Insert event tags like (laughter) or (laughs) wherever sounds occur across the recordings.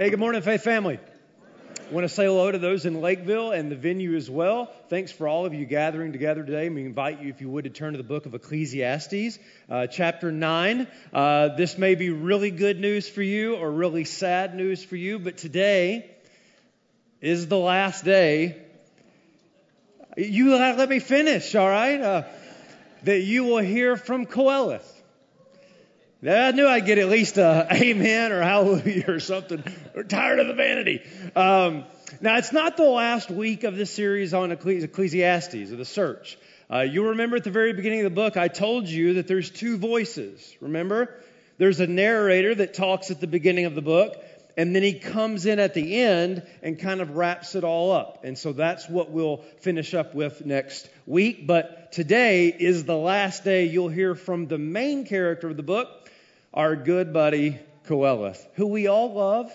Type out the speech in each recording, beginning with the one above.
Hey, good morning, Faith family. I want to say hello to those in Lakeville and the venue as well. Thanks for all of you gathering together today. We invite you, if you would, to turn to the book of Ecclesiastes, uh, chapter 9. Uh, this may be really good news for you or really sad news for you, but today is the last day. You let me finish, all right? Uh, that you will hear from Qoheleth. I knew I'd get at least a (laughs) amen or hallelujah or something. We're tired of the vanity. Um, now, it's not the last week of this series on Ecclesiastes or the search. Uh, you remember at the very beginning of the book, I told you that there's two voices. Remember? There's a narrator that talks at the beginning of the book, and then he comes in at the end and kind of wraps it all up. And so that's what we'll finish up with next week. But today is the last day you'll hear from the main character of the book, our good buddy Qoheleth, who we all love,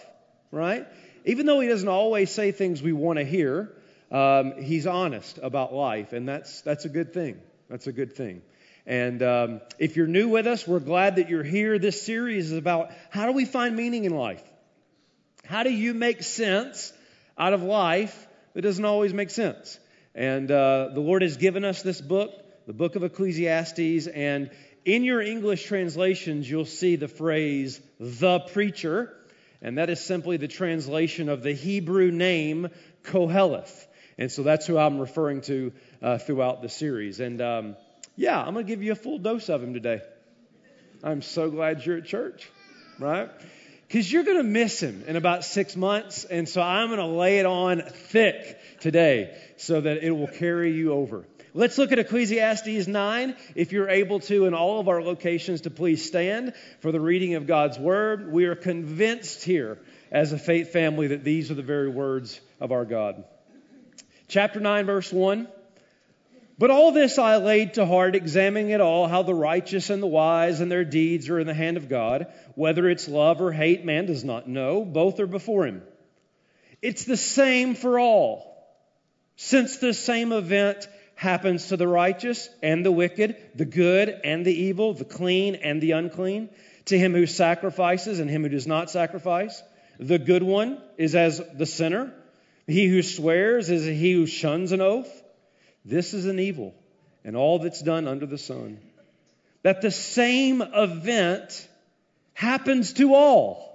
right? Even though he doesn't always say things we want to hear, um, he's honest about life, and that's that's a good thing. That's a good thing. And um, if you're new with us, we're glad that you're here. This series is about how do we find meaning in life? How do you make sense out of life that doesn't always make sense? And uh, the Lord has given us this book, the book of Ecclesiastes, and in your English translations, you'll see the phrase the preacher, and that is simply the translation of the Hebrew name Koheleth. And so that's who I'm referring to uh, throughout the series. And um, yeah, I'm going to give you a full dose of him today. I'm so glad you're at church, right? Because you're going to miss him in about six months. And so I'm going to lay it on thick today so that it will carry you over. Let's look at Ecclesiastes 9. If you're able to, in all of our locations, to please stand for the reading of God's word. We are convinced here as a faith family that these are the very words of our God. Chapter 9, verse 1. But all this I laid to heart, examining it all, how the righteous and the wise and their deeds are in the hand of God. Whether it's love or hate, man does not know. Both are before him. It's the same for all. Since the same event happens to the righteous and the wicked, the good and the evil, the clean and the unclean, to him who sacrifices and him who does not sacrifice. The good one is as the sinner. He who swears is he who shuns an oath. This is an evil, and all that's done under the sun. That the same event happens to all.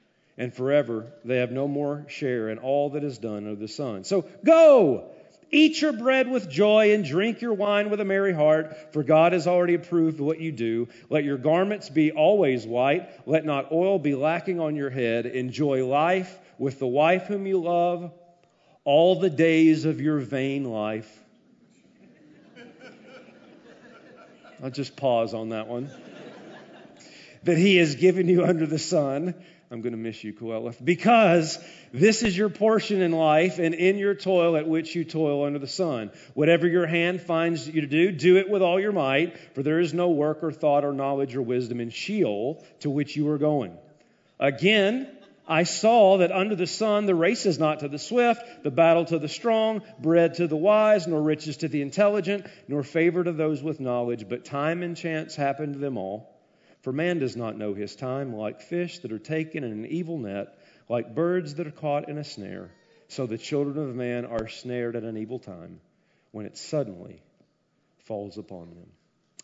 and forever they have no more share in all that is done under the sun. So go! Eat your bread with joy and drink your wine with a merry heart, for God has already approved what you do. Let your garments be always white. Let not oil be lacking on your head. Enjoy life with the wife whom you love all the days of your vain life. I'll just pause on that one. that he has given you under the sun I'm going to miss you, Qoheleth, because this is your portion in life and in your toil at which you toil under the sun. Whatever your hand finds you to do, do it with all your might, for there is no work or thought or knowledge or wisdom in Sheol to which you are going. Again, I saw that under the sun the race is not to the swift, the battle to the strong, bread to the wise, nor riches to the intelligent, nor favor to those with knowledge, but time and chance happen to them all. For man does not know his time, like fish that are taken in an evil net, like birds that are caught in a snare. So the children of man are snared at an evil time when it suddenly falls upon them.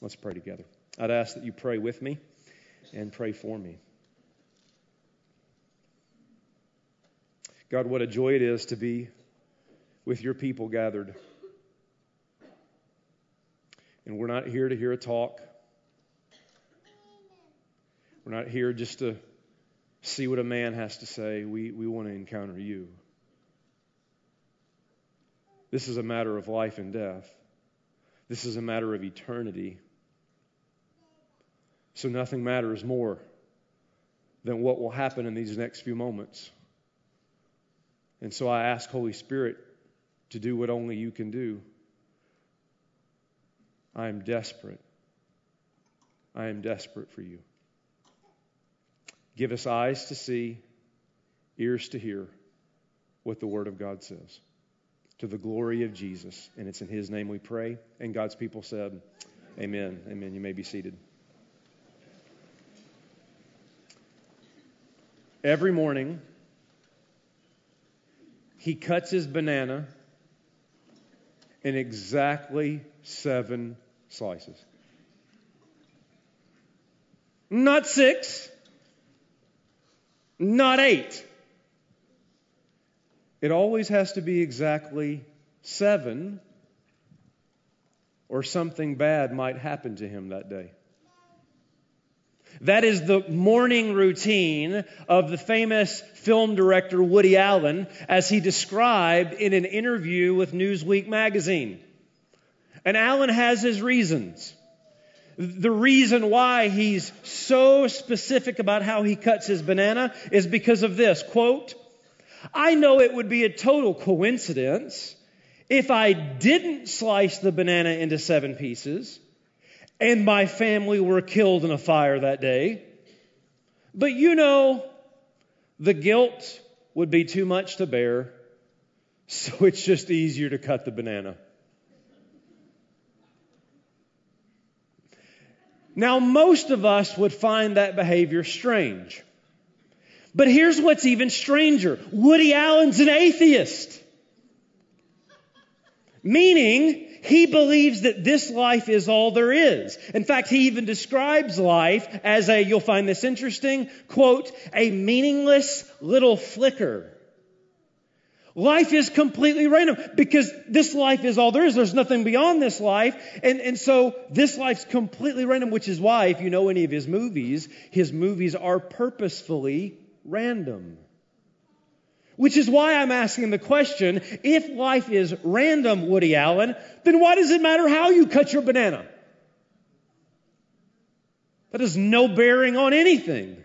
Let's pray together. I'd ask that you pray with me and pray for me. God, what a joy it is to be with your people gathered. And we're not here to hear a talk. We're not here just to see what a man has to say. We, we want to encounter you. This is a matter of life and death. This is a matter of eternity. So nothing matters more than what will happen in these next few moments. And so I ask, Holy Spirit, to do what only you can do. I am desperate. I am desperate for you. Give us eyes to see, ears to hear what the Word of God says. To the glory of Jesus. And it's in His name we pray. And God's people said, Amen. Amen. You may be seated. Every morning, he cuts his banana in exactly seven slices. Not six, not eight. It always has to be exactly seven, or something bad might happen to him that day. That is the morning routine of the famous film director Woody Allen as he described in an interview with Newsweek magazine. And Allen has his reasons. The reason why he's so specific about how he cuts his banana is because of this quote, I know it would be a total coincidence if I didn't slice the banana into seven pieces and my family were killed in a fire that day. But you know, the guilt would be too much to bear, so it's just easier to cut the banana. Now, most of us would find that behavior strange. But here's what's even stranger Woody Allen's an atheist. Meaning, he believes that this life is all there is. In fact, he even describes life as a, you'll find this interesting, quote, a meaningless little flicker. Life is completely random because this life is all there is. There's nothing beyond this life. And, and so this life's completely random, which is why, if you know any of his movies, his movies are purposefully random. Which is why I'm asking the question if life is random, Woody Allen, then why does it matter how you cut your banana? That has no bearing on anything.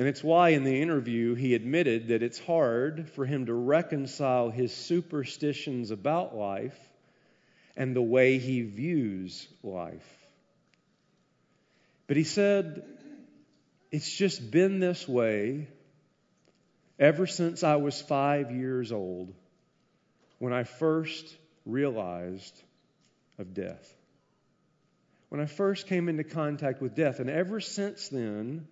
And it's why in the interview he admitted that it's hard for him to reconcile his superstitions about life and the way he views life. But he said, it's just been this way ever since I was five years old when I first realized of death. When I first came into contact with death. And ever since then,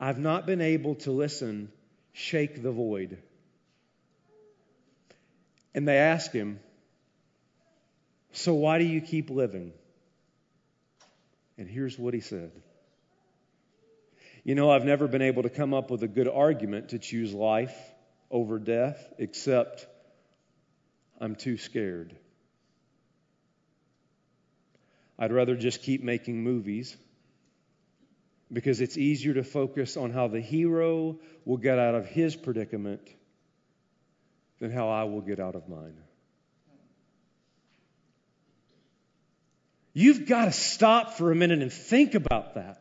I've not been able to listen, shake the void. And they ask him, So why do you keep living? And here's what he said you know, I've never been able to come up with a good argument to choose life over death, except I'm too scared. I'd rather just keep making movies because it's easier to focus on how the hero will get out of his predicament than how I will get out of mine. You've got to stop for a minute and think about that.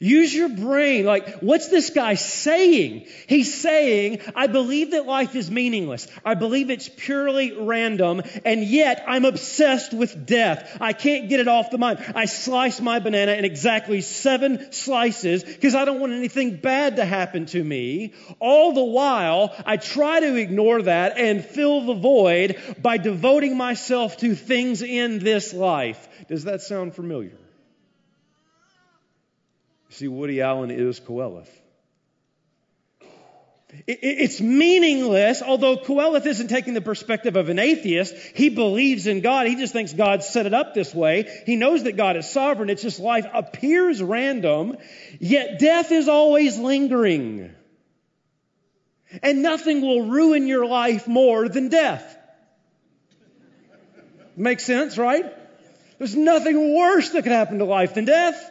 Use your brain. Like, what's this guy saying? He's saying, I believe that life is meaningless. I believe it's purely random, and yet I'm obsessed with death. I can't get it off the mind. I slice my banana in exactly seven slices because I don't want anything bad to happen to me. All the while, I try to ignore that and fill the void by devoting myself to things in this life. Does that sound familiar? See, Woody Allen is Qoheleth. It's meaningless, although Qoheleth isn't taking the perspective of an atheist. He believes in God. He just thinks God set it up this way. He knows that God is sovereign. It's just life appears random, yet death is always lingering. And nothing will ruin your life more than death. Makes sense, right? There's nothing worse that could happen to life than death.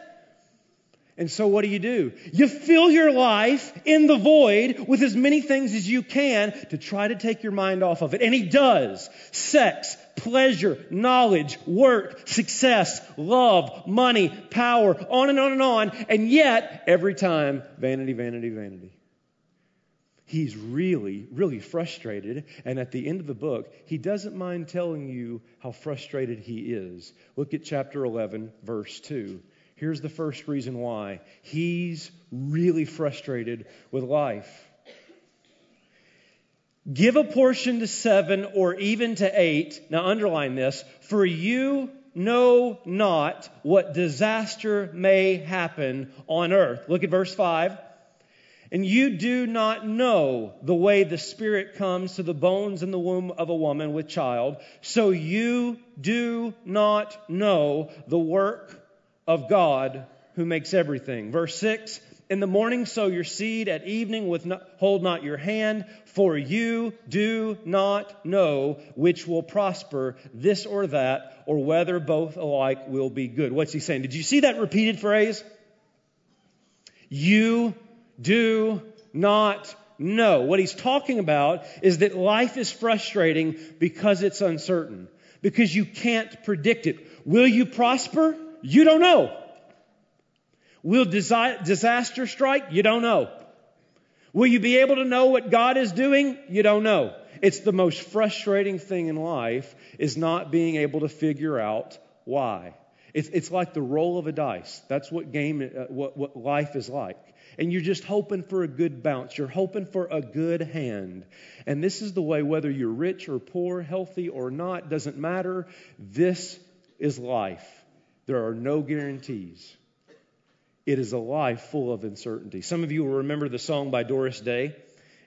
And so what do you do? You fill your life in the void with as many things as you can to try to take your mind off of it. And he does. Sex, pleasure, knowledge, work, success, love, money, power, on and on and on. And yet, every time, vanity, vanity, vanity. he's really, really frustrated. And at the end of the book, he doesn't mind telling you how frustrated he is. Look at chapter 11, verse 2. Here's the first reason why he's really frustrated with life. Give a portion to seven or even to eight. Now, underline this. For you know not what disaster may happen on earth. Look at verse 5. And you do not know the way the Spirit comes to the bones in the womb of a woman with child. So you do not know the work of God who makes everything. Verse 6 In the morning sow your seed, at evening with no, hold not your hand, for you do not know which will prosper, this or that, or whether both alike will be good. What's he saying? Did you see that repeated phrase? You do not know. What he's talking about is that life is frustrating because it's uncertain, because you can't predict it. Will you prosper? You don't know. Will disaster strike? You don't know. Will you be able to know what God is doing? You don't know. It's the most frustrating thing in life is not being able to figure out why. It's, it's like the roll of a dice. That's what game, uh, what, what life is like and you're just hoping for a good bounce. You're hoping for a good hand. And this is the way, whether you're rich or poor, healthy or not, doesn't matter. This is life. There are no guarantees. It is a life full of uncertainty. Some of you will remember the song by Doris Day.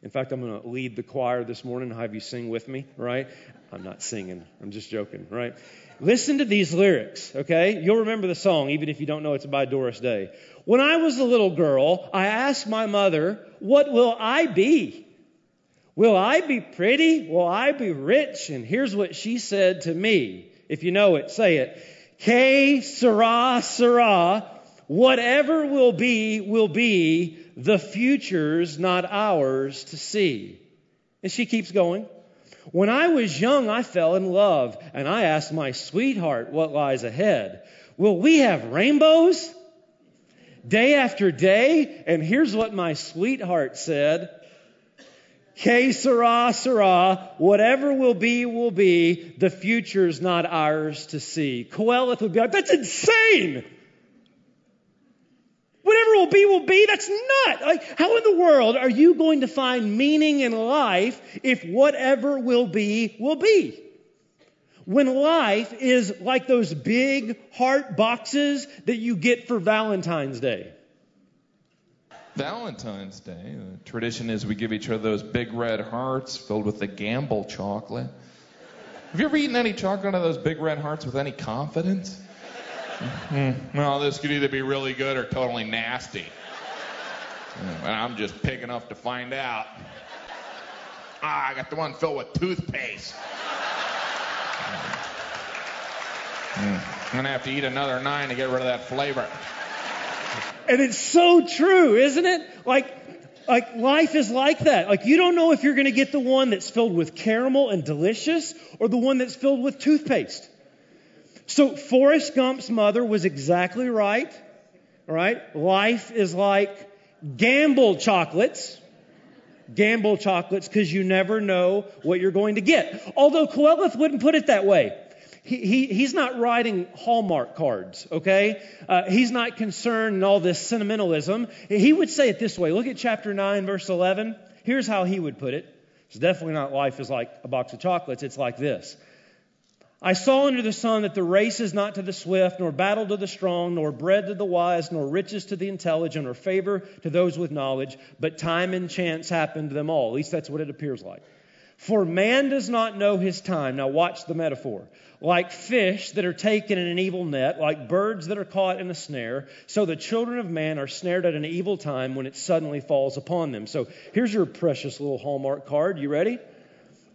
In fact, I'm going to lead the choir this morning and have you sing with me, right? I'm not singing. I'm just joking, right? Listen to these lyrics, okay? You'll remember the song even if you don't know it's by Doris Day. When I was a little girl, I asked my mother, What will I be? Will I be pretty? Will I be rich? And here's what she said to me. If you know it, say it. Que sera, sera. Whatever will be, will be. The future's not ours to see. And she keeps going. When I was young, I fell in love, and I asked my sweetheart what lies ahead. Will we have rainbows? Day after day? And here's what my sweetheart said. Que sera, sera, whatever will be, will be. The future's not ours to see. Qoheleth would be like, that's insane! Whatever will be, will be. That's not. Like, how in the world are you going to find meaning in life if whatever will be, will be? When life is like those big heart boxes that you get for Valentine's Day. Valentine's Day, the tradition is we give each other those big red hearts filled with the gamble chocolate. Have you ever eaten any chocolate out of those big red hearts with any confidence? Mm, well, this could either be really good or totally nasty. And I'm just pig enough to find out. Ah, I got the one filled with toothpaste. Mm, I'm gonna have to eat another nine to get rid of that flavor. And it's so true, isn't it? Like, like life is like that. Like you don't know if you're going to get the one that's filled with caramel and delicious or the one that's filled with toothpaste. So Forrest Gump's mother was exactly right. Right? Life is like gamble chocolates. Gamble chocolates because you never know what you're going to get. Although Qoheleth wouldn't put it that way. He, he, he's not writing Hallmark cards, okay? Uh, he's not concerned in all this sentimentalism. He would say it this way. Look at chapter 9, verse 11. Here's how he would put it. It's definitely not life is like a box of chocolates. It's like this. I saw under the sun that the race is not to the swift, nor battle to the strong, nor bread to the wise, nor riches to the intelligent, or favor to those with knowledge, but time and chance happen to them all. At least that's what it appears like. For man does not know his time. Now watch the metaphor. Like fish that are taken in an evil net, like birds that are caught in a snare, so the children of man are snared at an evil time when it suddenly falls upon them. So here's your precious little Hallmark card. You ready?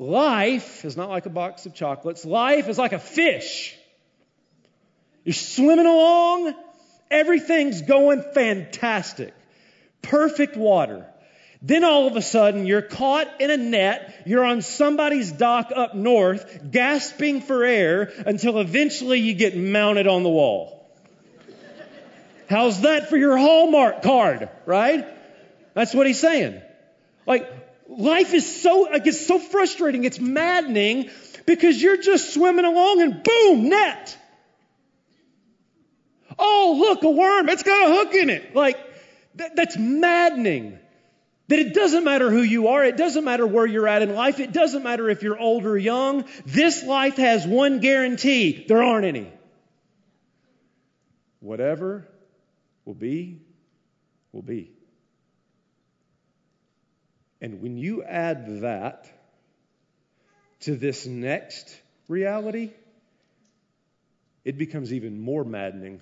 Life is not like a box of chocolates. Life is like a fish. You're swimming along, everything's going fantastic. Perfect water. Then all of a sudden, you're caught in a net, you're on somebody's dock up north, gasping for air until eventually you get mounted on the wall. How's that for your Hallmark card, right? That's what he's saying. Like, life is so, like, it's so frustrating. It's maddening because you're just swimming along and boom, net. Oh, look, a worm. It's got a hook in it. Like, that, that's maddening. That it doesn't matter who you are, it doesn't matter where you're at in life, it doesn't matter if you're old or young. This life has one guarantee there aren't any. Whatever will be, will be. And when you add that to this next reality, it becomes even more maddening.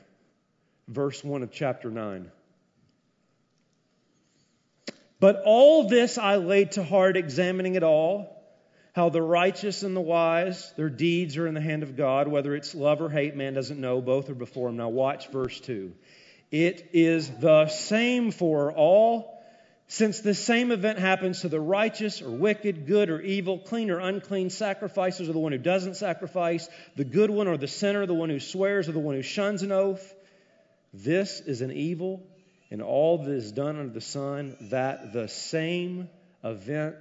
Verse 1 of chapter 9. But all this I laid to heart, examining it all, how the righteous and the wise, their deeds are in the hand of God, whether it's love or hate, man doesn't know, both are before him. Now watch verse 2. It is the same for all. Since the same event happens to the righteous or wicked, good or evil, clean or unclean, sacrifices or the one who doesn't sacrifice, the good one or the sinner, the one who swears or the one who shuns an oath, this is an evil and all that is done under the sun, that the same event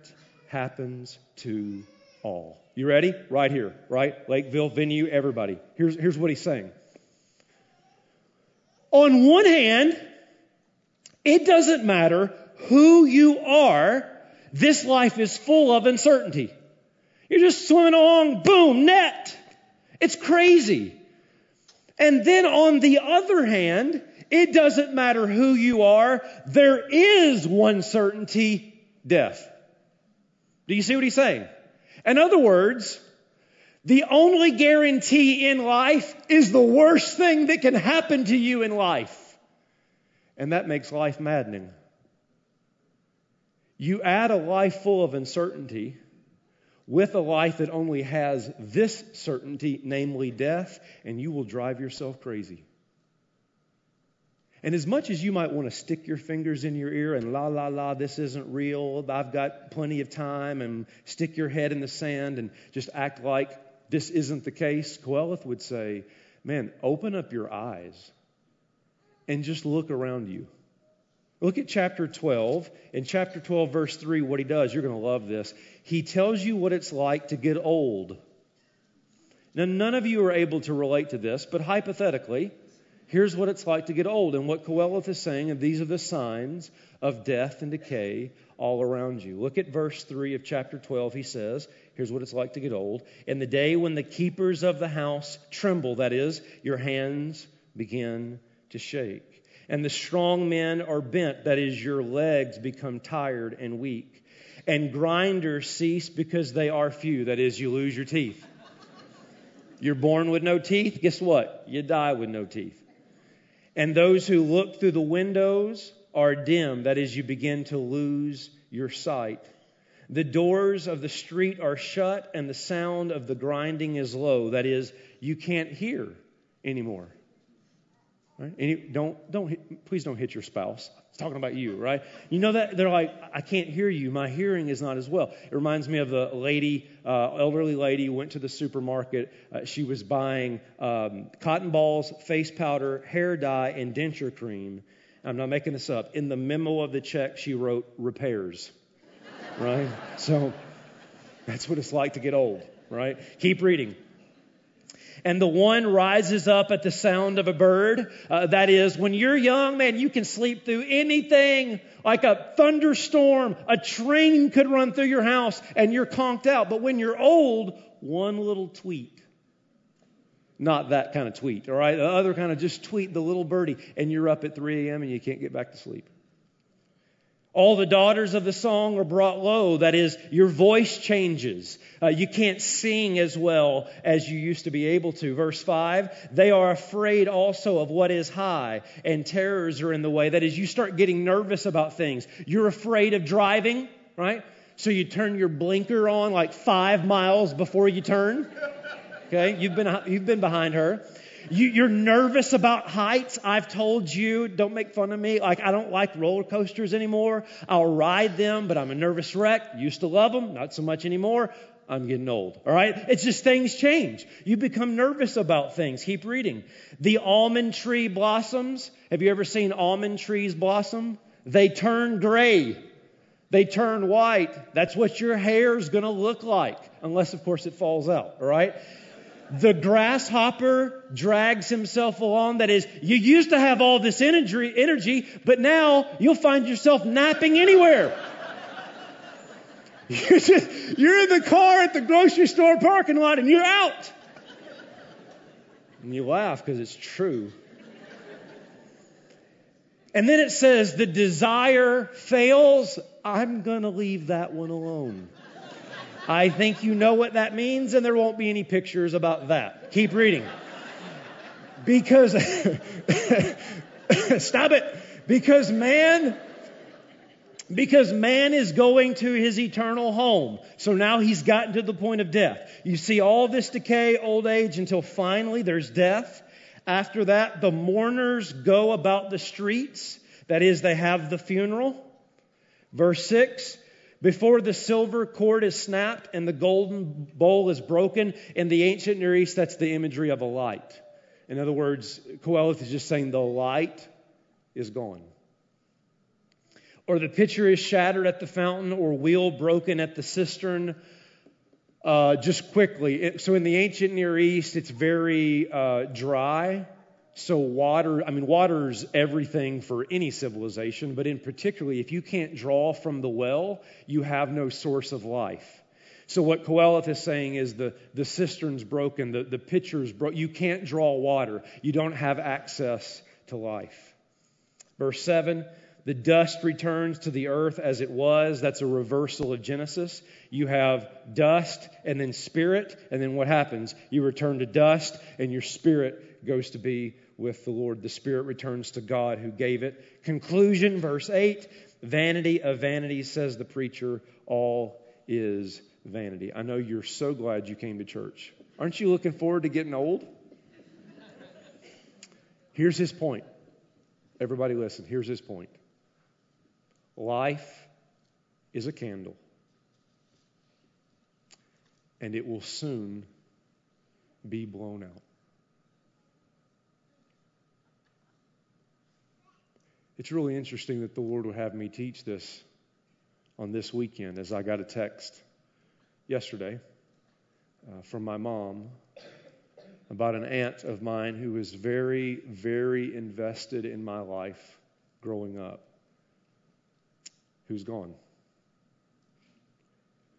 happens to all. You ready? Right here, right? Lakeville venue, everybody. Here's, here's what he's saying. On one hand, it doesn't matter who you are, this life is full of uncertainty. You're just swimming along, boom, net. It's crazy. And then on the other hand, it doesn't matter who you are, there is one certainty death. Do you see what he's saying? In other words, the only guarantee in life is the worst thing that can happen to you in life. And that makes life maddening. You add a life full of uncertainty with a life that only has this certainty, namely death, and you will drive yourself crazy. And as much as you might want to stick your fingers in your ear and la, la, la, this isn't real, I've got plenty of time, and stick your head in the sand and just act like this isn't the case, Qoheleth would say, man, open up your eyes and just look around you. Look at chapter 12. In chapter 12, verse 3, what he does, you're going to love this. He tells you what it's like to get old. Now, none of you are able to relate to this, but hypothetically, Here's what it's like to get old. And what Qoheleth is saying, and these are the signs of death and decay all around you. Look at verse 3 of chapter 12. He says, Here's what it's like to get old. In the day when the keepers of the house tremble, that is, your hands begin to shake. And the strong men are bent, that is, your legs become tired and weak. And grinders cease because they are few, that is, you lose your teeth. You're born with no teeth, guess what? You die with no teeth. And those who look through the windows are dim. That is, you begin to lose your sight. The doors of the street are shut, and the sound of the grinding is low. That is, you can't hear anymore. Right? Any, don't, don't hit, please don't hit your spouse. It's talking about you, right? You know that they're like, I can't hear you. My hearing is not as well. It reminds me of the lady, uh, elderly lady, went to the supermarket. Uh, she was buying um, cotton balls, face powder, hair dye, and denture cream. I'm not making this up. In the memo of the check, she wrote repairs, right? So that's what it's like to get old, right? Keep reading and the one rises up at the sound of a bird. Uh, that is, when you're young, man, you can sleep through anything like a thunderstorm. A train could run through your house and you're conked out. But when you're old, one little tweet. Not that kind of tweet, all right? The other kind of just tweet the little birdie, and you're up at 3 a.m. and you can't get back to sleep. All the daughters of the song are brought low. That is, your voice changes. Uh, you can't sing as well as you used to be able to. Verse 5 They are afraid also of what is high, and terrors are in the way. That is, you start getting nervous about things. You're afraid of driving, right? So you turn your blinker on like five miles before you turn. Okay, you've been, you've been behind her. You, are nervous about heights. I've told you, don't make fun of me. Like, I don't like roller coasters anymore. I'll ride them, but I'm a nervous wreck. Used to love them, not so much anymore. I'm getting old. All right? It's just things change. You become nervous about things. Keep reading. The almond tree blossoms. Have you ever seen almond trees blossom? They turn gray. They turn white. That's what your hair's going to look like, unless, of course, it falls out, all right? The grasshopper drags himself along. That is, you used to have all this energy, energy but now you'll find yourself napping anywhere. (laughs) You're, just, you're in the car at the grocery store parking lot and you're out. And you laugh because it's true. And then it says, the desire fails. I'm going to leave that one alone. I think you know what that means, and there won't be any pictures about that. Keep reading. Because, (laughs) stop it. Because man, because man is going to his eternal home. So now he's gotten to the point of death. You see all this decay, old age, until finally there's death. After that, the mourners go about the streets. That is, they have the funeral. Verse 6 Before the silver cord is snapped and the golden bowl is broken, in the ancient Near East, that's the imagery of a light. In other words, Qoheleth is just saying the light is gone. Or the pitcher is shattered at the fountain, or wheel broken at the cistern. Uh, just quickly, it, so in the ancient Near East, it's very uh, dry. So water, I mean, water's everything for any civilization, but in particularly, if you can't draw from the well, you have no source of life. So what Qoheleth is saying is the, the cistern's broken, the, the pitcher's broken. You can't draw water. You don't have access to life. Verse 7 the dust returns to the earth as it was. That's a reversal of Genesis. You have dust and then spirit, and then what happens? You return to dust, and your spirit goes to be with the Lord. The spirit returns to God who gave it. Conclusion, verse 8 Vanity of vanities, says the preacher, all is vanity. I know you're so glad you came to church. Aren't you looking forward to getting old? Here's his point. Everybody listen. Here's his point. Life is a candle, and it will soon be blown out. It's really interesting that the Lord would have me teach this on this weekend as I got a text yesterday uh, from my mom about an aunt of mine who was very, very invested in my life growing up who's gone.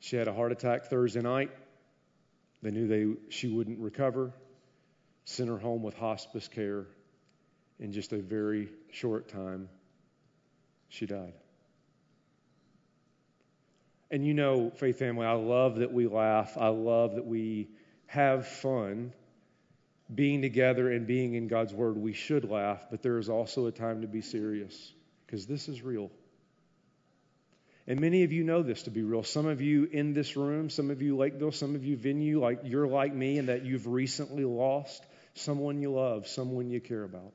She had a heart attack Thursday night. They knew they, she wouldn't recover. Sent her home with hospice care. In just a very short time, she died. And you know, Faith Family, I love that we laugh. I love that we have fun being together and being in God's Word. We should laugh, but there is also a time to be serious because this is real. And many of you know this to be real. Some of you in this room, some of you Lakeville, some of you venue, like you're like me and that you've recently lost someone you love, someone you care about.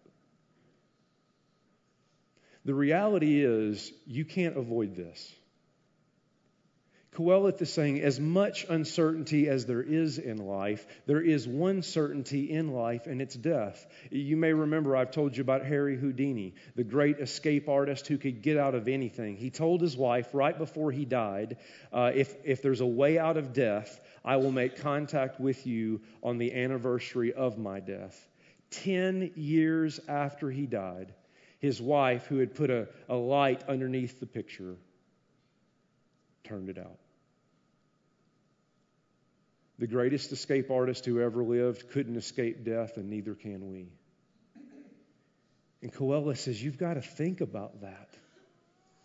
The reality is, you can't avoid this. Qoheleth is saying, as much uncertainty as there is in life, there is one certainty in life, and it's death. You may remember I've told you about Harry Houdini, the great escape artist who could get out of anything. He told his wife right before he died, uh, if, if there's a way out of death, I will make contact with you on the anniversary of my death. Ten years after he died, his wife, who had put a, a light underneath the picture, turned it out. The greatest escape artist who ever lived couldn't escape death, and neither can we. And Qoheleth says, You've got to think about that.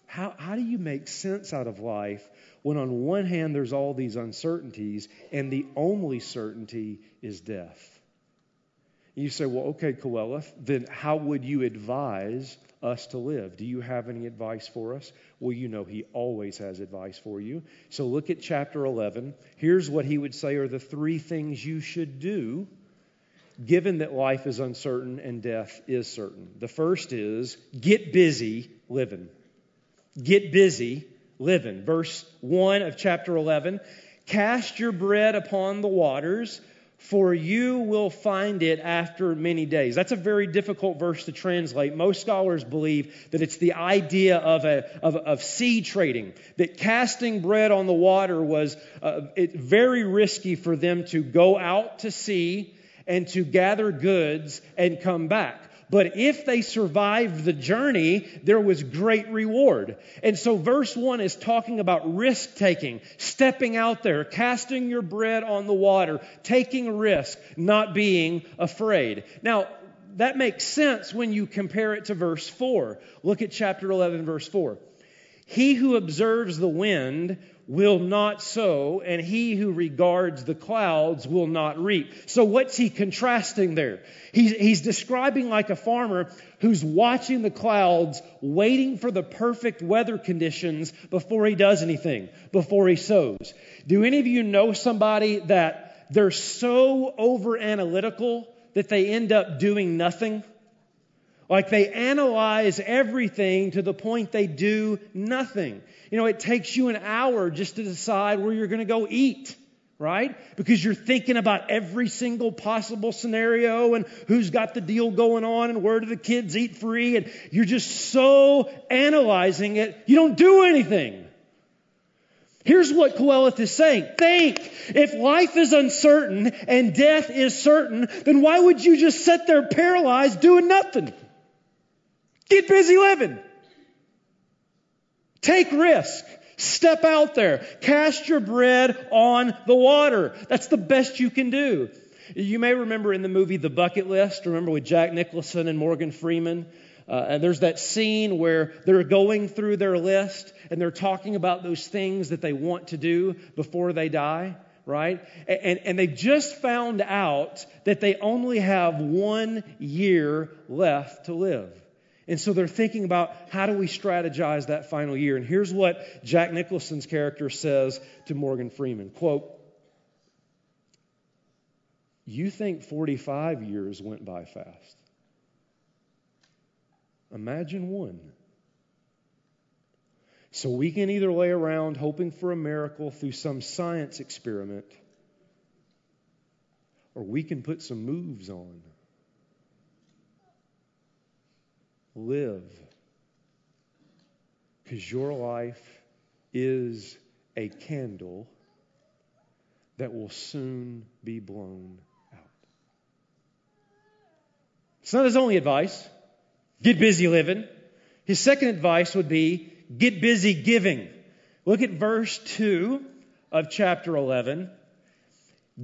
How, how do you make sense out of life when, on one hand, there's all these uncertainties, and the only certainty is death? You say, Well, okay, Qoheleth, then how would you advise us to live. Do you have any advice for us? Well, you know he always has advice for you. So look at chapter 11. Here's what he would say are the three things you should do given that life is uncertain and death is certain. The first is get busy living. Get busy living. Verse 1 of chapter 11 Cast your bread upon the waters for you will find it after many days. That's a very difficult verse to translate. Most scholars believe that it's the idea of, a, of, of sea trading, that casting bread on the water was uh, it, very risky for them to go out to sea and to gather goods and come back. But if they survived the journey, there was great reward. And so verse 1 is talking about risk taking, stepping out there, casting your bread on the water, taking risk, not being afraid. Now, that makes sense when you compare it to verse 4. Look at chapter 11, verse 4. He who observes the wind will not sow, and he who regards the clouds will not reap. So, what's he contrasting there? He's, he's describing like a farmer who's watching the clouds, waiting for the perfect weather conditions before he does anything, before he sows. Do any of you know somebody that they're so over analytical that they end up doing nothing? Like they analyze everything to the point they do nothing. You know, it takes you an hour just to decide where you're going to go eat, right? Because you're thinking about every single possible scenario and who's got the deal going on and where do the kids eat free. And you're just so analyzing it, you don't do anything. Here's what Qoheleth is saying. Think. If life is uncertain and death is certain, then why would you just sit there paralyzed doing nothing? Get busy living. Take risk. Step out there. Cast your bread on the water. That's the best you can do. You may remember in the movie The Bucket List, remember with Jack Nicholson and Morgan Freeman? Uh, and there's that scene where they're going through their list and they're talking about those things that they want to do before they die, right? And, and they just found out that they only have one year left to live. And so they're thinking about how do we strategize that final year. And here's what Jack Nicholson's character says to Morgan Freeman quote, You think 45 years went by fast. Imagine one. So we can either lay around hoping for a miracle through some science experiment, or we can put some moves on. Live. Because your life is a candle that will soon be blown out. It's not his only advice. Get busy living. His second advice would be get busy giving. Look at verse 2 of chapter 11.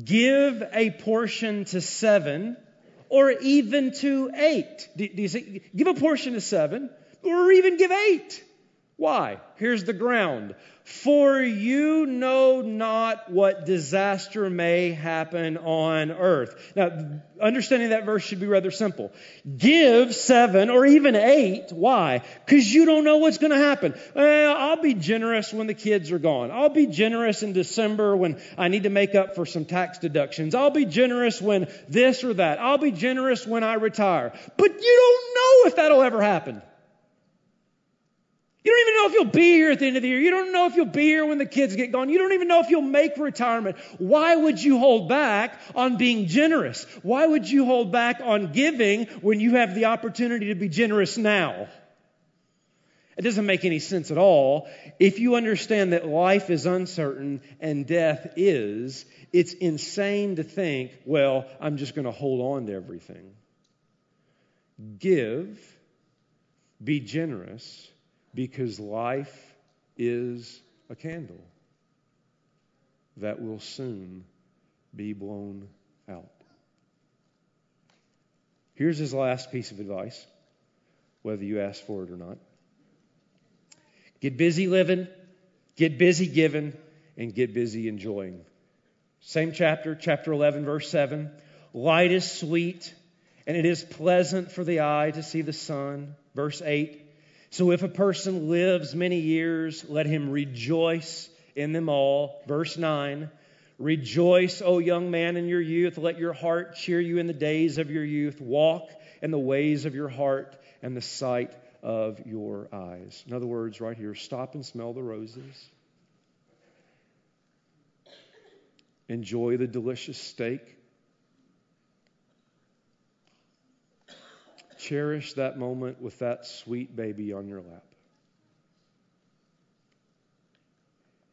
Give a portion to seven or even to eight. Do, do you see? Give a portion to seven, or even give eight. Why? Here's the ground. For you know not what disaster may happen on earth. Now, understanding that verse should be rather simple. Give seven or even eight. Why? Because you don't know what's going to happen. Well, I'll be generous when the kids are gone. I'll be generous in December when I need to make up for some tax deductions. I'll be generous when this or that. I'll be generous when I retire. But you don't know if that'll ever happen. You don't even know if you'll be here at the end of the year. You don't know if you'll be here when the kids get gone. You don't even know if you'll make retirement. Why would you hold back on being generous? Why would you hold back on giving when you have the opportunity to be generous now? It doesn't make any sense at all. If you understand that life is uncertain and death is, it's insane to think, well, I'm just going to hold on to everything. Give, be generous because life is a candle that will soon be blown out. Here's his last piece of advice, whether you ask for it or not. Get busy living, get busy giving, and get busy enjoying. Same chapter, chapter 11, verse 7. Light is sweet, and it is pleasant for the eye to see the sun. Verse 8. So if a person lives many years, let him rejoice in them all. Verse 9 Rejoice, O young man, in your youth. Let your heart cheer you in the days of your youth. Walk in the ways of your heart and the sight of your eyes. In other words, right here, stop and smell the roses. Enjoy the delicious steak cherish that moment with that sweet baby on your lap.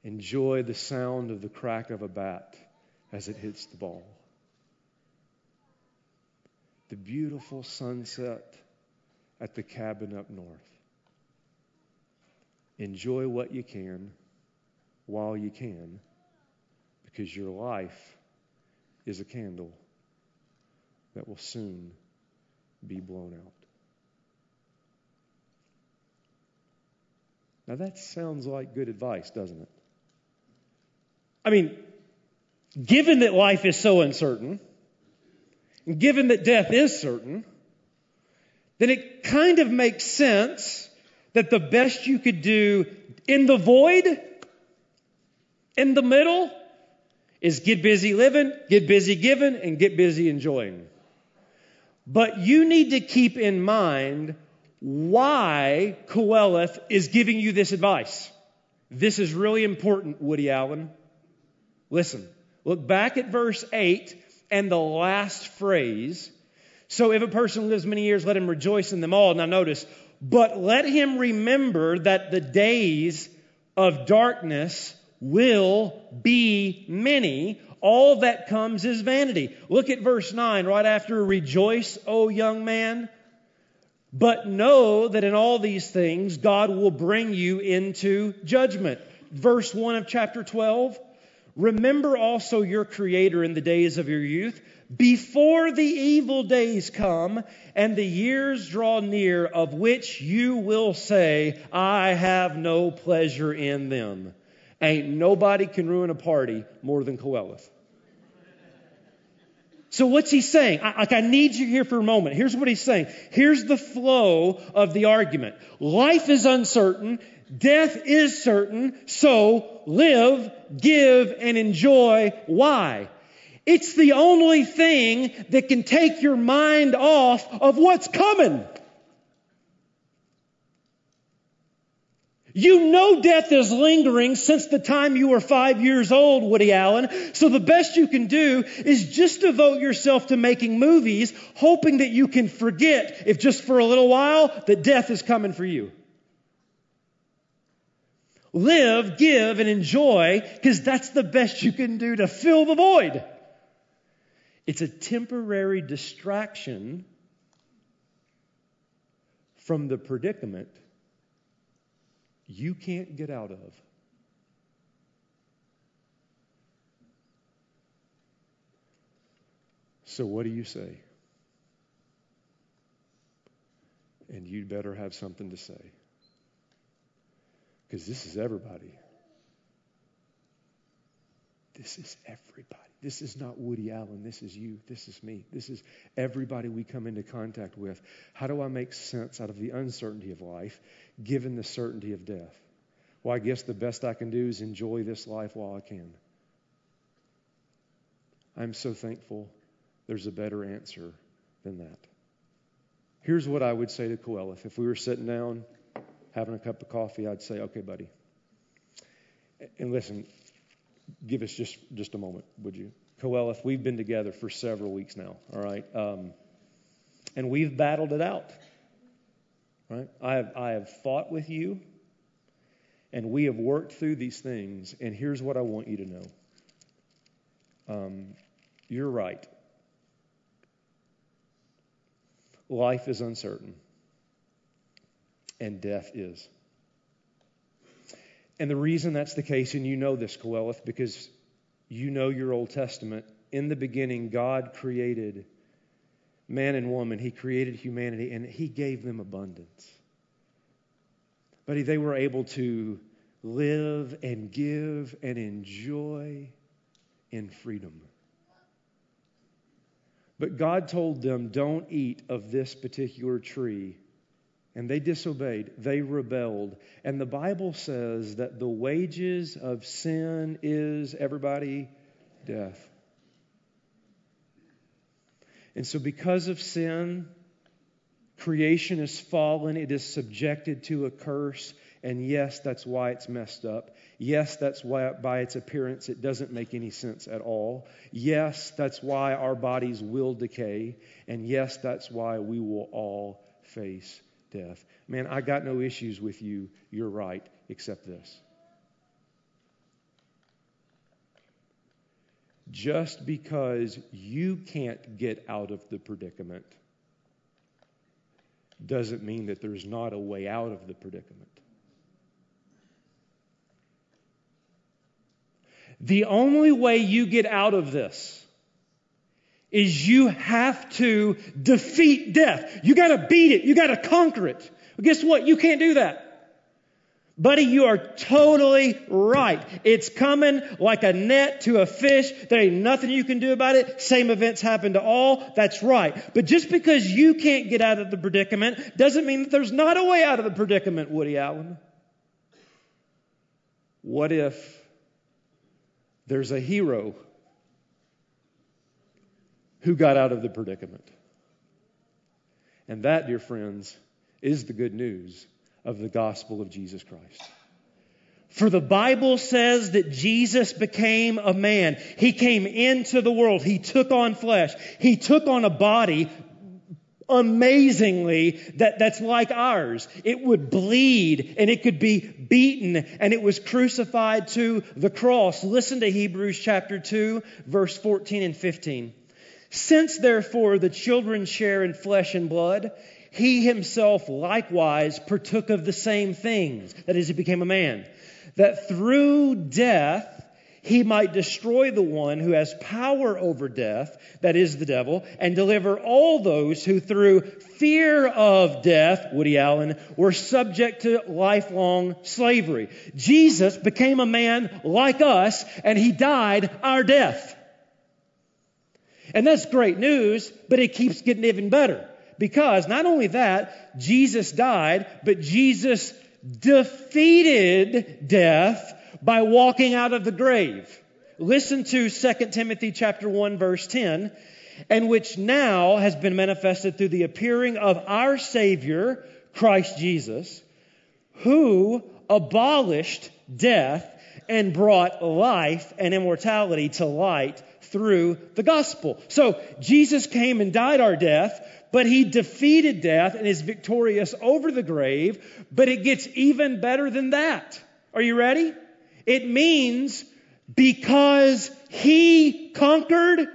Enjoy the sound of the crack of a bat as it hits the ball. The beautiful sunset at the cabin up north. Enjoy what you can while you can because your life is a candle that will soon be blown out. Now, that sounds like good advice, doesn't it? I mean, given that life is so uncertain, and given that death is certain, then it kind of makes sense that the best you could do in the void, in the middle, is get busy living, get busy giving, and get busy enjoying. But you need to keep in mind why Qoheleth is giving you this advice. This is really important, Woody Allen. Listen, look back at verse 8 and the last phrase. So if a person lives many years, let him rejoice in them all. Now notice, but let him remember that the days of darkness will be many. All that comes is vanity. Look at verse 9, right after rejoice, O young man. But know that in all these things God will bring you into judgment. Verse 1 of chapter 12. Remember also your Creator in the days of your youth, before the evil days come and the years draw near, of which you will say, I have no pleasure in them. Ain't nobody can ruin a party more than Qoheleth. So what's he saying? I, like I need you here for a moment. Here's what he's saying. Here's the flow of the argument. Life is uncertain. Death is certain. So live, give, and enjoy. Why? It's the only thing that can take your mind off of what's coming. You know death is lingering since the time you were five years old, Woody Allen. So the best you can do is just devote yourself to making movies, hoping that you can forget, if just for a little while, that death is coming for you. Live, give, and enjoy, because that's the best you can do to fill the void. It's a temporary distraction from the predicament you can't get out of. So, what do you say? And you'd better have something to say. Because this is everybody. This is everybody. This is not Woody Allen. This is you. This is me. This is everybody we come into contact with. How do I make sense out of the uncertainty of life given the certainty of death? Well, I guess the best I can do is enjoy this life while I can. I'm so thankful there's a better answer than that. Here's what I would say to Qoheleth. If we were sitting down having a cup of coffee, I'd say, okay, buddy. And listen, give us just, just a moment, would you? Qoheleth, we've been together for several weeks now, all right? Um, and we've battled it out, right? I have, I have fought with you, and we have worked through these things, and here's what I want you to know. Um, you're right. Life is uncertain, and death is. And the reason that's the case, and you know this, Qoheleth, because you know your Old Testament. In the beginning, God created man and woman. He created humanity, and He gave them abundance. But they were able to live and give and enjoy in freedom. But God told them, don't eat of this particular tree and they disobeyed, they rebelled. And the Bible says that the wages of sin is, everybody, death. And so, because of sin, creation is fallen, it is subjected to a curse. And yes, that's why it's messed up. Yes, that's why, by its appearance, it doesn't make any sense at all. Yes, that's why our bodies will decay. And yes, that's why we will all face death. Man, I got no issues with you. You're right, except this. Just because you can't get out of the predicament doesn't mean that there's not a way out of the predicament. The only way you get out of this is you have to defeat death. You got to beat it. You got to conquer it. Well, guess what? You can't do that. Buddy, you are totally right. It's coming like a net to a fish. There ain't nothing you can do about it. Same events happen to all. That's right. But just because you can't get out of the predicament doesn't mean that there's not a way out of the predicament, Woody Allen. What if there's a hero who got out of the predicament. And that, dear friends, is the good news of the gospel of Jesus Christ. For the Bible says that Jesus became a man. He came into the world. He took on flesh. He took on a body amazingly that, that's like ours. It would bleed and it could be beaten and it was crucified to the cross. Listen to Hebrews chapter 2, verse 14 and 15. Since therefore the children share in flesh and blood, he himself likewise partook of the same things. That is, he became a man. That through death, he might destroy the one who has power over death, that is the devil, and deliver all those who through fear of death, Woody Allen, were subject to lifelong slavery. Jesus became a man like us, and he died our death. And that's great news, but it keeps getting even better. Because not only that, Jesus died, but Jesus defeated death by walking out of the grave. Listen to 2 Timothy chapter 1 verse 10, and which now has been manifested through the appearing of our Savior, Christ Jesus, who abolished death and brought life and immortality to light through the gospel. So Jesus came and died our death, but he defeated death and is victorious over the grave, but it gets even better than that. Are you ready? It means because he conquered,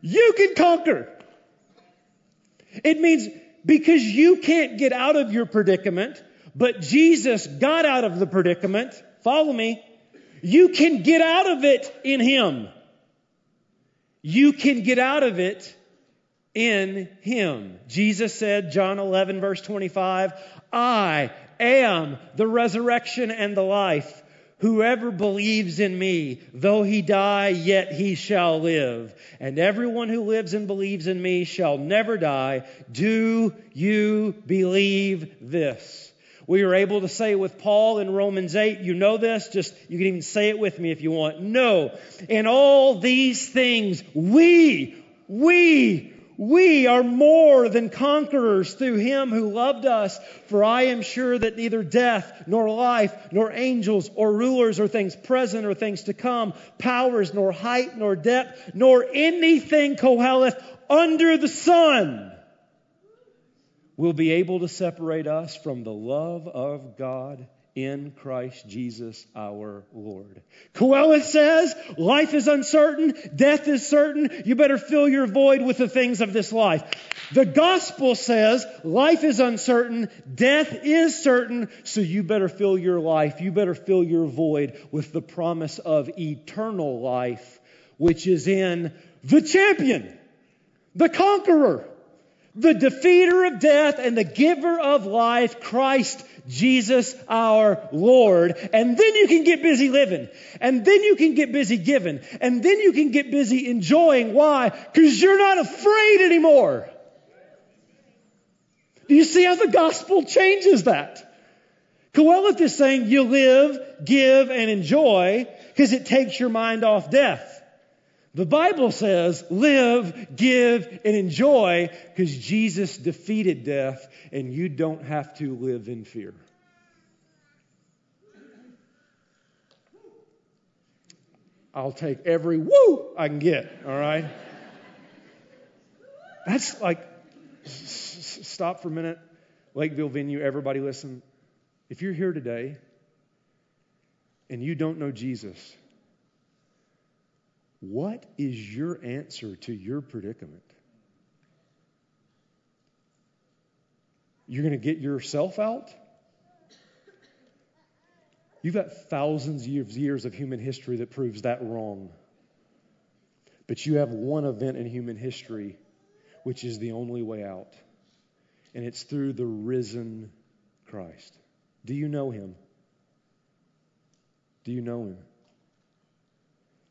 you can conquer. It means because you can't get out of your predicament, but Jesus got out of the predicament. Follow me. You can get out of it in him. You can get out of it in him. Jesus said, John 11, verse 25, I am the resurrection and the life. Whoever believes in me, though he die, yet he shall live. And everyone who lives and believes in me shall never die. Do you believe this? We are able to say with Paul in Romans 8, you know this, just you can even say it with me if you want. No, in all these things, we, we we are more than conquerors through him who loved us. For I am sure that neither death, nor life, nor angels, or rulers, or things present, or things to come, powers, nor height, nor depth, nor anything Qoheleth under the sun will be able to separate us from the love of God in Christ Jesus our Lord. Qoheleth says, life is uncertain, death is certain, you better fill your void with the things of this life. The gospel says, life is uncertain, death is certain, so you better fill your life, you better fill your void with the promise of eternal life, which is in the champion, the conqueror, the defeater of death and the giver of life, Christ Jesus our Lord. And then you can get busy living. And then you can get busy giving. And then you can get busy enjoying. Why? Because you're not afraid anymore. Do you see how the gospel changes that? Qoheleth is saying you live, give, and enjoy because it takes your mind off death. The Bible says live, give, and enjoy because Jesus defeated death and you don't have to live in fear. I'll take every woo I can get, all right? That's like, s- stop for a minute. Lakeville venue, everybody listen. If you're here today and you don't know Jesus, what is your answer to your predicament? You're going to get yourself out? You've got thousands of years of human history that proves that wrong. But you have one event in human history which is the only way out, and it's through the risen Christ. Do you know him? Do you know him?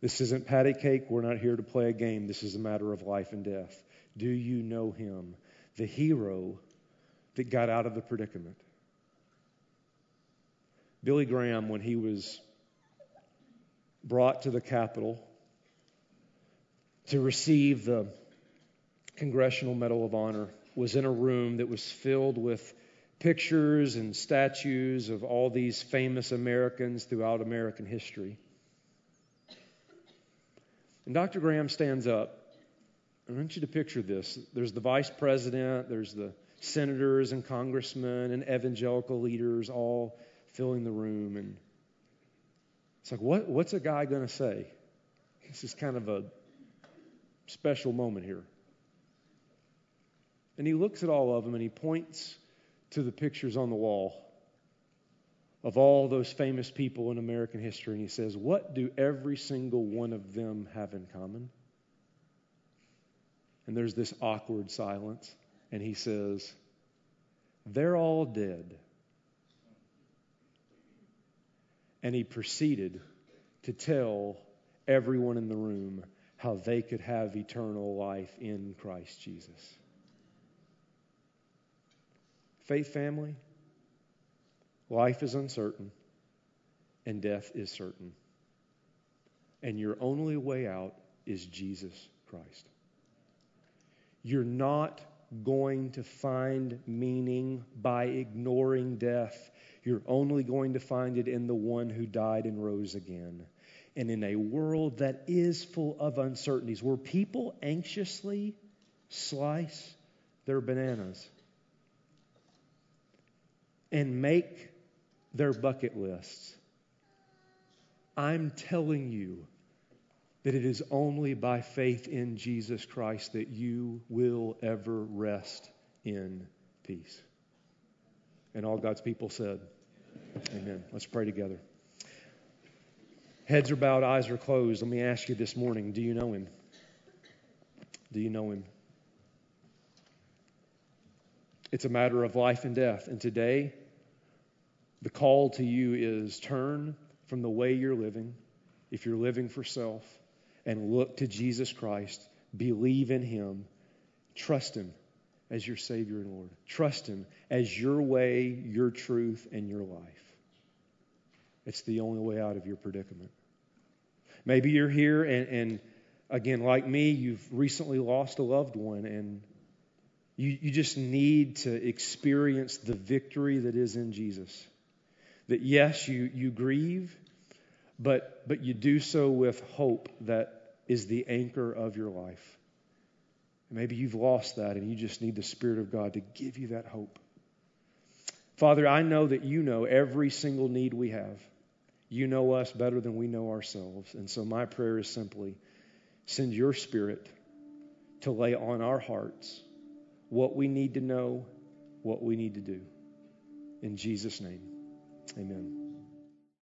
This isn't patty cake. We're not here to play a game. This is a matter of life and death. Do you know him? The hero that got out of the predicament. Billy Graham, when he was brought to the Capitol to receive the Congressional Medal of Honor, was in a room that was filled with pictures and statues of all these famous Americans throughout American history. And Dr. Graham stands up. I want you to picture this. There's the vice president, there's the senators and congressmen and evangelical leaders all filling the room. And it's like, what, what's a guy going to say? This is kind of a special moment here. And he looks at all of them and he points to the pictures on the wall of all those famous people in American history. And he says, What do every single one of them have in common? And there's this awkward silence. And he says, They're all dead. And he proceeded to tell everyone in the room how they could have eternal life in Christ Jesus. Faith family, life is uncertain and death is certain. And your only way out is Jesus Christ. You're not going to find meaning by ignoring death you're only going to find it in the one who died and rose again. And in a world that is full of uncertainties, where people anxiously slice their bananas and make their bucket lists, I'm telling you that it is only by faith in Jesus Christ that you will ever rest in peace. And all God's people said, Amen. Let's pray together. Heads are bowed, eyes are closed. Let me ask you this morning do you know him? Do you know him? It's a matter of life and death. And today, the call to you is turn from the way you're living, if you're living for self, and look to Jesus Christ. Believe in him. Trust him as your Savior and Lord. Trust him as your way, your truth, and your life. It's the only way out of your predicament. Maybe you're here and, and again, like me, you've recently lost a loved one and you, you just need to experience the victory that is in Jesus. That yes, you, you grieve, but, but you do so with hope that is the anchor of your life. Maybe you've lost that and you just need the Spirit of God to give you that hope. Father, I know that you know every single need we have. You know us better than we know ourselves. And so my prayer is simply send your Spirit to lay on our hearts what we need to know, what we need to do. In Jesus' name, amen.